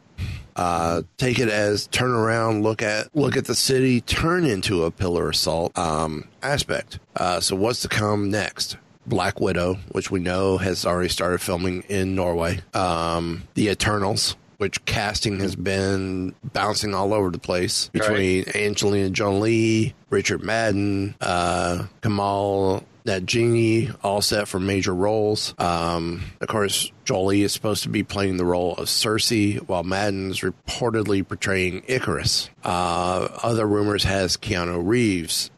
uh, take it as turn around, look at look at the city, turn into a pillar of salt um, aspect. Uh, so what's to come next? Black Widow, which we know has already started filming in Norway. Um, the Eternals, which casting has been bouncing all over the place between Angelina Jolie, Richard Madden, uh, Kamal that Genie all set for major roles. Um, of course, Jolie is supposed to be playing the role of Sersi, while Madden's reportedly portraying Icarus. Uh, other rumors has Keanu Reeves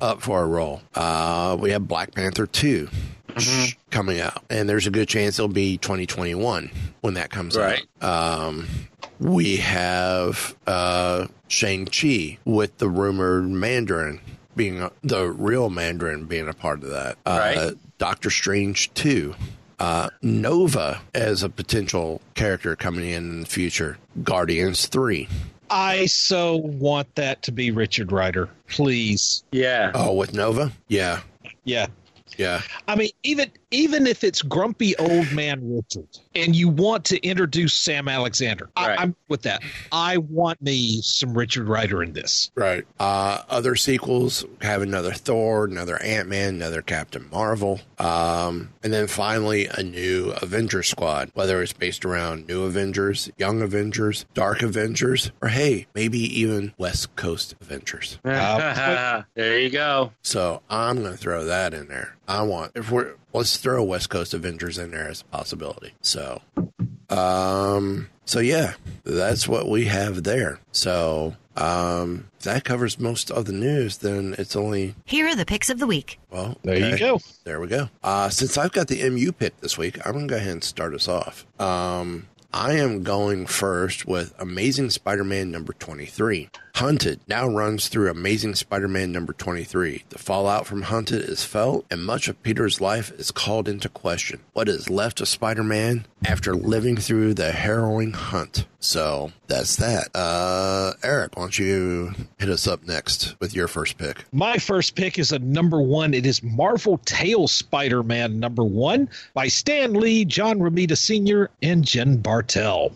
up for a role. Uh, we have Black Panther 2 coming out, and there's a good chance it'll be 2021 when that comes Right. out. Um, we have uh, Shang-Chi with the rumored Mandarin being a, the real Mandarin being a part of that. Uh, Right. Doctor Strange 2. Uh, Nova as a potential character coming in in the future. Guardians 3. I so want that to be Richard Rider. Please. Yeah. Oh, with Nova? Yeah. Yeah. Yeah. I mean, even even if it's grumpy old man Richard and you want to introduce Sam Alexander, Right. I, I'm with that. I want me some Richard Rider in this. Right. Uh, other sequels have another Thor, another Ant Man, another Captain Marvel, um, and then finally a new Avengers squad. Whether it's based around New Avengers, Young Avengers, Dark Avengers, or hey, maybe even West Coast Avengers. Uh, there you go. So I'm going to throw that in there. I want if we're let's throw West Coast Avengers in there as a possibility. So, um, so yeah, that's what we have there. So, um, if that covers most of the news. Then it's only Here are the picks of the week. well. There you go. There we go. Uh, since I've got the MU pick this week, I'm going to go ahead and start us off. Um, I am going first with Amazing Spider Man number 23. Hunted now runs through Amazing Spider Man number 23. The fallout from Hunted is felt, and much of Peter's life is called into question. What is left of Spider Man after living through the harrowing hunt? So that's that. Uh, Eric, why don't you hit us up next with your first pick? My first pick is a number one. It is Marvel Tales Spider Man number one by Stan Lee, John Romita Sr., and Jen Bartel.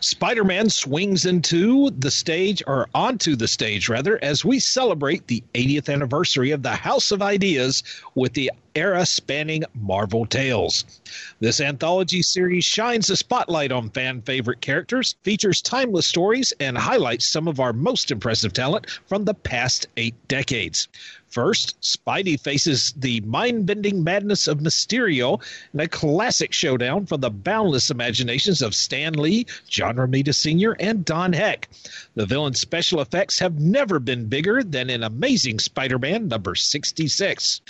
Spider Man swings into the stage, or onto the stage rather, as we celebrate the 80th anniversary of the House of Ideas with the era spanning Marvel Tales. This anthology series shines a spotlight on fan favorite characters, features timeless stories, and highlights some of our most impressive talent from the past eight decades. First, Spidey faces the mind bending madness of Mysterio in a classic showdown from the boundless imaginations of Stan Lee, John Romita Sr., and Don Heck. The villain's special effects have never been bigger than in Amazing Spider Man number 66.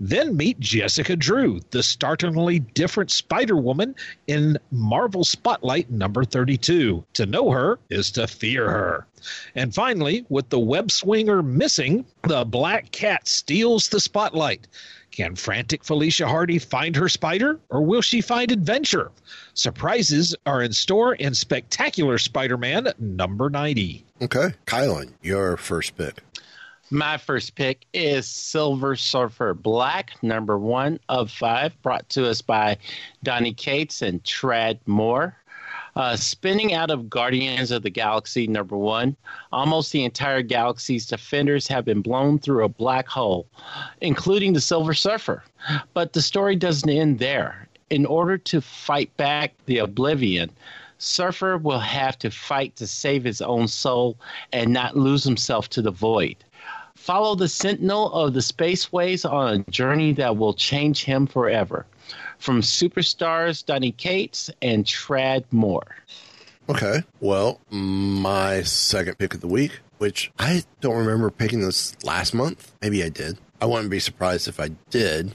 Then meet Jessica Drew, the startlingly different Spider Woman in Marvel Spotlight number 32. To know her is to fear her. And finally, with the web swinger missing, the black cat steals the spotlight. Can frantic Felicia Hardy find her spider, or will she find adventure? Surprises are in store in Spectacular Spider Man number 90. Okay. Kylan, your first pick. My first pick is Silver Surfer Black, number one of five, brought to us by Donny Cates and Tradd Moore. Uh, spinning out of Guardians of the Galaxy number one, almost the entire galaxy's defenders have been blown through a black hole, including the Silver Surfer. But the story doesn't end there. In order to fight back the Oblivion, Surfer will have to fight to save his own soul and not lose himself to the void. Follow the Sentinel of the Spaceways on a journey that will change him forever. From superstars Donny Cates and Tradd Moore. Okay. Well, my second pick of the week, which I don't remember picking this last month. Maybe I did. I wouldn't be surprised if I did.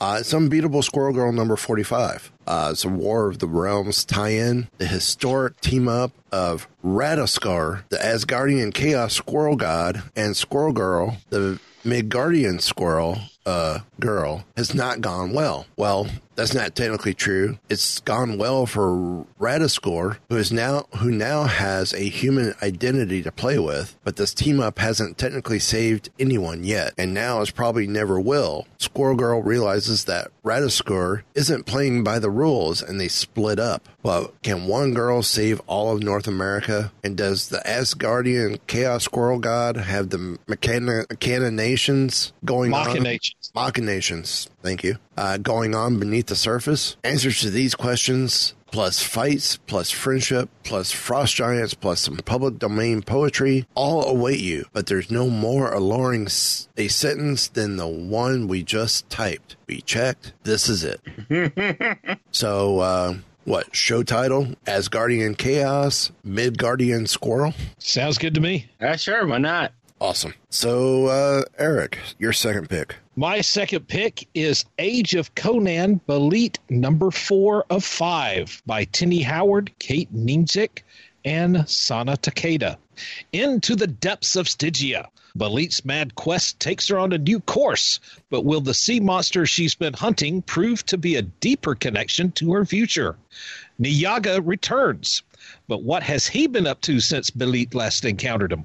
Uh, it's Unbeatable Squirrel Girl number 45. Uh, it's a War of the Realms tie in. The historic team up of Ratatoskr, the Asgardian Chaos Squirrel God, and Squirrel Girl, the Midgardian Squirrel uh, girl, has not gone well. Well, that's not technically true. It's gone well for Ratatoskr, who is now who now has a human identity to play with, but this team up hasn't technically saved anyone yet, and now is probably never will. Squirrel Girl realizes that Ratatoskr isn't playing by the rules, and they split up. Well, can one girl save all of North America? And does the Asgardian Chaos Squirrel God have the mechana- machinations going on? Machinations. Machinations. Thank you. Uh, going on beneath the surface. Answers to these questions, plus fights, plus friendship, plus frost giants, plus some public domain poetry, all await you. But there's no more alluring s- a sentence than the one we just typed. We checked. This is it. so, uh, what show title? Asgardian Chaos, Midgardian Squirrel. Sounds good to me. Yeah, sure, why not? Awesome. So, uh, Eric, your second pick. My second pick is Age of Conan Belit number four of five by Tini Howard, Kate Niemczyk, and Sana Takeda. Into the depths of Stygia. Belit's mad quest takes her on a new course, but will the sea monster she's been hunting prove to be a deeper connection to her future? Niyaga returns, but what has he been up to since Belit last encountered him?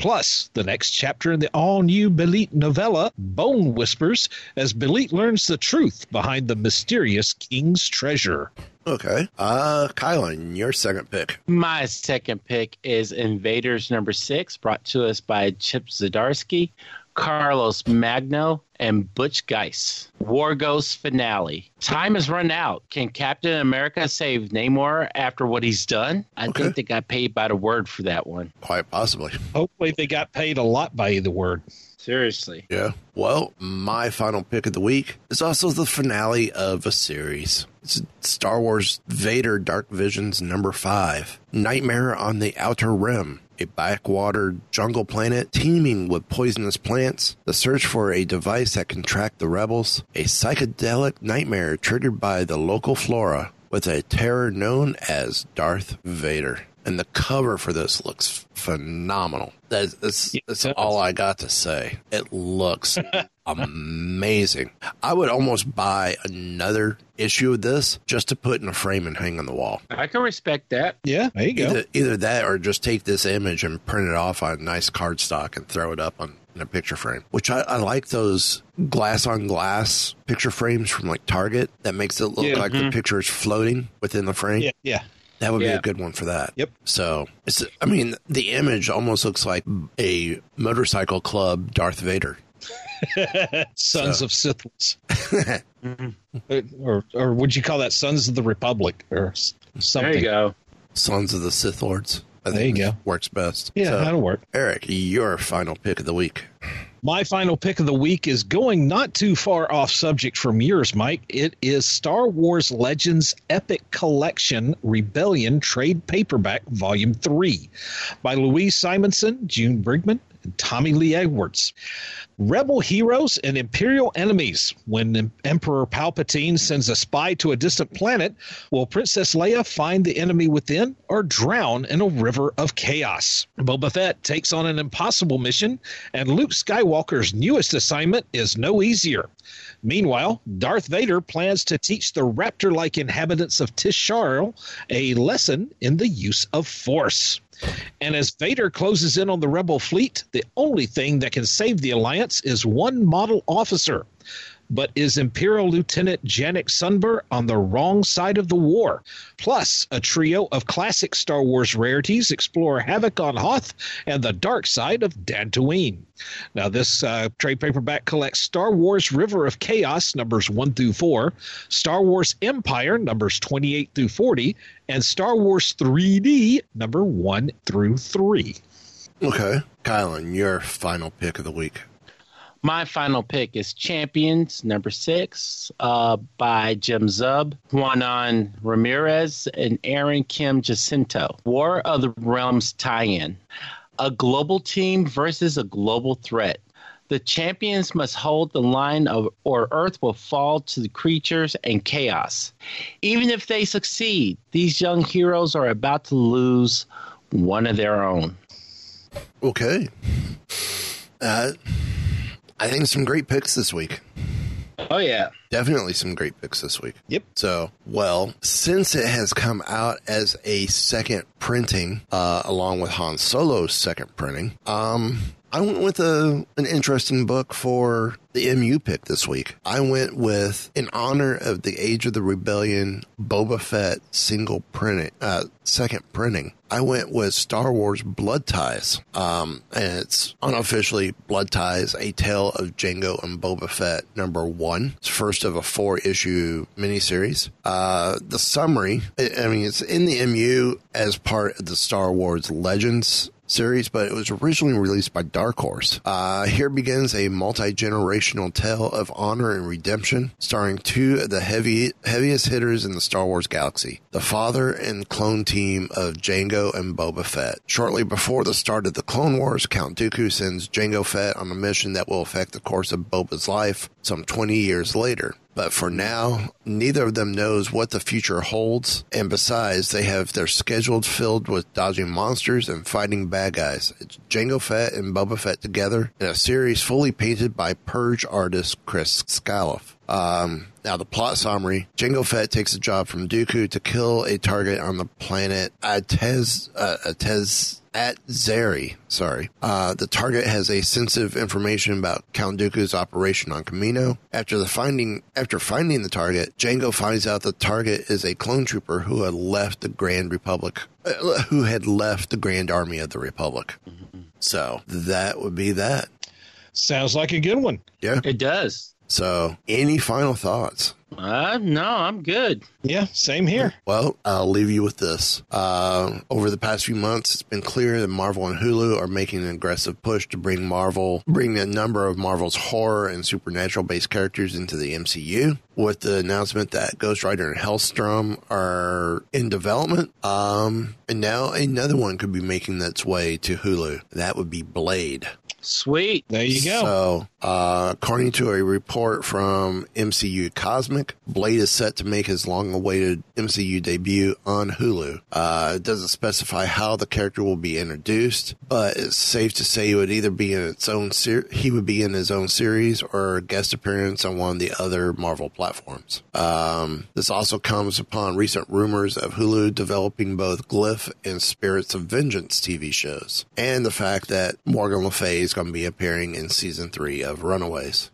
Plus, the next chapter in the all new Belit novella, Bone Whispers, as Belit learns the truth behind the mysterious king's treasure. Okay. Uh, Kylan, your second pick. My second pick is Invaders number six, brought to us by Chip Zdarsky, Carlos Magno, and Butch Guice. War Ghost finale. Time has run out. Can Captain America save Namor after what he's done? I Okay. think they got paid by the word for that one. Quite possibly. Hopefully, they got paid a lot by the word. Seriously. Yeah. Well, my final pick of the week is also the finale of a series. It's Star Wars Vader Dark Visions number five Nightmare on the Outer Rim. A backwater jungle planet teeming with poisonous plants, the search for a device that can track the rebels, a psychedelic nightmare triggered by the local flora with a terror known as Darth Vader. And the cover for this looks phenomenal. That's, that's, that's all I got to say. It looks amazing. I would almost buy another issue of this just to put in a frame and hang on the wall. I can respect that. Yeah, there you go. Either, either that or just take this image and print it off on nice cardstock and throw it up on in a picture frame. Which I, I like those glass on glass picture frames from like Target that makes it look Yeah. like the Mhm. picture is floating within the frame. Yeah, yeah. That would be a good one for that. Yep. So it's I mean, the image almost looks like a motorcycle club Darth Vader. Sons So- of Siths. or, or would you call that Sons of the Republic or s- something? go. Sons of the Sith Lords. I There you go. Works best. Yeah, that'll work. Eric, your final pick of the week. My final pick of the week is going not too far off subject from yours, Mike. It is Star Wars Legends Epic Collection Rebellion Trade Paperback Volume 3 by Louise Simonson, June Brigman, and Tommy Lee Edwards. Rebel heroes and Imperial enemies. When Emperor Palpatine sends a spy to a distant planet, will Princess Leia find the enemy within or drown in a river of chaos? Boba Fett takes on an impossible mission, and Luke Skywalker's newest assignment is no easier. Meanwhile, Darth Vader plans to teach the raptor like inhabitants of Tisharl a lesson in the use of Force. And as Vader closes in on the rebel fleet, the only thing that can save the Alliance is one model officer. But is Imperial Lieutenant Janek Sunber on the wrong side of the war? Plus, a trio of classic Star Wars rarities explore Havoc on Hoth and the dark side of Dantooine. Now, this uh, trade paperback collects Star Wars River of Chaos numbers 1 through 4, Star Wars Empire numbers 28 through 40, and Star Wars 3D number 1 through 3. Okay. Kylan, your final pick of the week. My final pick is Champions number six uh, by Jim Zub, Juanan Ramirez, and Aaron Kim Jacinto. War of the Realms tie in. A global team versus a global threat. The champions must hold the line of, or Earth will fall to the creatures and chaos. Even if they succeed, these young heroes are about to lose one of their own. Okay. Uh, I think some great picks this week. Oh, yeah. Definitely some great picks this week. Yep. So, well, since it has come out as a second printing, uh, along with Han Solo's second printing, um, I went with a an interesting book for the MU pick this week. I went with in honor of the Age of the Rebellion Boba Fett single printing, uh, second printing. I went with Star Wars Blood Ties. Um, and it's unofficially Blood Ties, a tale of Jango and Boba Fett number one. It's first of a four issue miniseries. Uh, the summary, I mean, it's in the MU as part of the Star Wars Legends series, but it was originally released by Dark Horse. Uh, here begins a multi-generational tale of honor and redemption, starring two of the heavy, heaviest hitters in the Star Wars galaxy, the father and clone team of Jango and Boba Fett. Shortly before the start of the Clone Wars, Count Dooku sends Jango Fett on a mission that will affect the course of Boba's life some 20 years later. But for now, neither of them knows what the future holds. And besides, they have their schedules filled with dodging monsters and fighting bad guys. It's Jango Fett and Boba Fett together in a series fully painted by Purge artist Chris Scalf. Um, now, the plot summary Jango Fett takes a job from Dooku to kill a target on the planet Atez, uh, Atez, at Zeri. Sorry. Uh, the target has a sensitive information about Count Dooku's operation on Kamino. After the finding, after finding the target, Jango finds out the target is a clone trooper who had left the Grand Republic, uh, who had left the Grand Army of the Republic. So that would be that. Sounds like a good one. Yeah. It does. So, any final thoughts? Uh, no, I'm good. Yeah, same here. Well, I'll leave you with this. Uh, over the past few months, it's been clear that Marvel and Hulu are making an aggressive push to bring Marvel, bring a number of Marvel's horror and supernatural based characters into the MCU. With the announcement that Ghost Rider and Helstrom are in development, um, and now another one could be making its way to Hulu. That would be Blade. Sweet. There you go. So, uh, according to a report from MCU Cosmic, Blade is set to make his long awaited MCU debut on Hulu. Uh, it doesn't specify how the character will be introduced, but it's safe to say he would either be in its own ser- he would be in his own series or a guest appearance on one of the other Marvel platforms. Um, this also comes upon recent rumors of Hulu developing both Glyph and Spirits of Vengeance TV shows, and the fact that Morgan Le Fay is going to be appearing in season three of Runaways.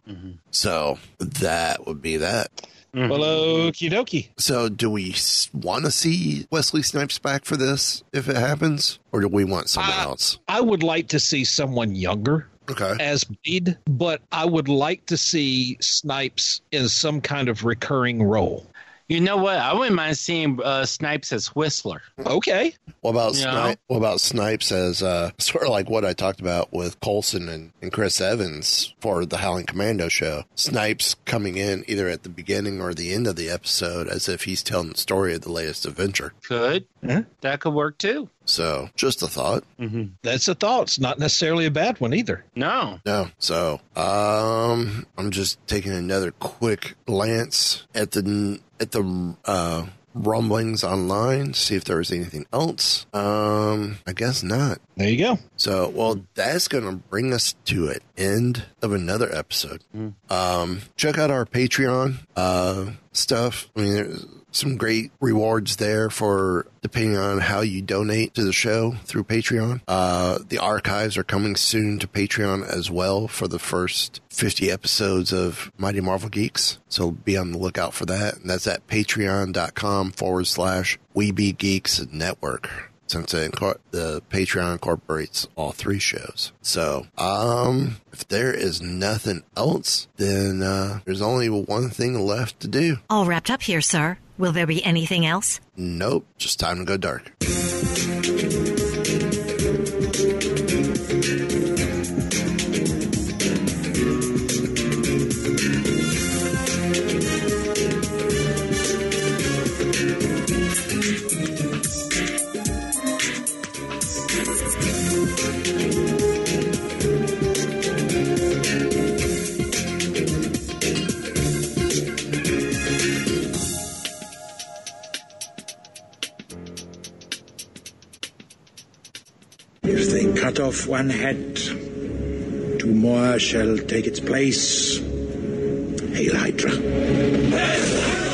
So that would be that. Well, okie dokie. So, do we want to see Wesley Snipes back for this if it happens, or do we want someone Uh, else? I would like to see someone younger Okay. as Blade, but I would like to see Snipes in some kind of recurring role. You know what? I wouldn't mind seeing uh, Snipes as Whistler. Okay. What about Yeah. Snipe, what about Snipes as uh, sort of like what I talked about with Coulson and, and Chris Evans for the Howling Commando show? Snipes coming in either at the beginning or the end of the episode as if he's telling the story of the latest adventure. Could. Yeah. That could work too. So, just a thought. Mm-hmm. That's a thought. It's not necessarily a bad one either. No. No. So, um, I'm just taking another quick glance at the at the uh, rumblings online, see if there was anything else. Um, I guess not. There you go. So, well, that's going to bring us to an end of another episode. Um, check out our Patreon uh, stuff. I mean, there's some great rewards there for depending on how you donate to the show through Patreon. Uh, the archives are coming soon to Patreon as well for the first 50 episodes of Mighty Marvel Geeks. So be on the lookout for that. And that's at patreon.com forward slash Weeby Geeks Network since the Patreon incorporates all three shows. So, um, if there is nothing else, then uh, there's only one thing left to do. All wrapped up here, sir. Will there be anything else? Nope, just time to go dark. Cut off one head, two more shall take its place. Hail Hydra.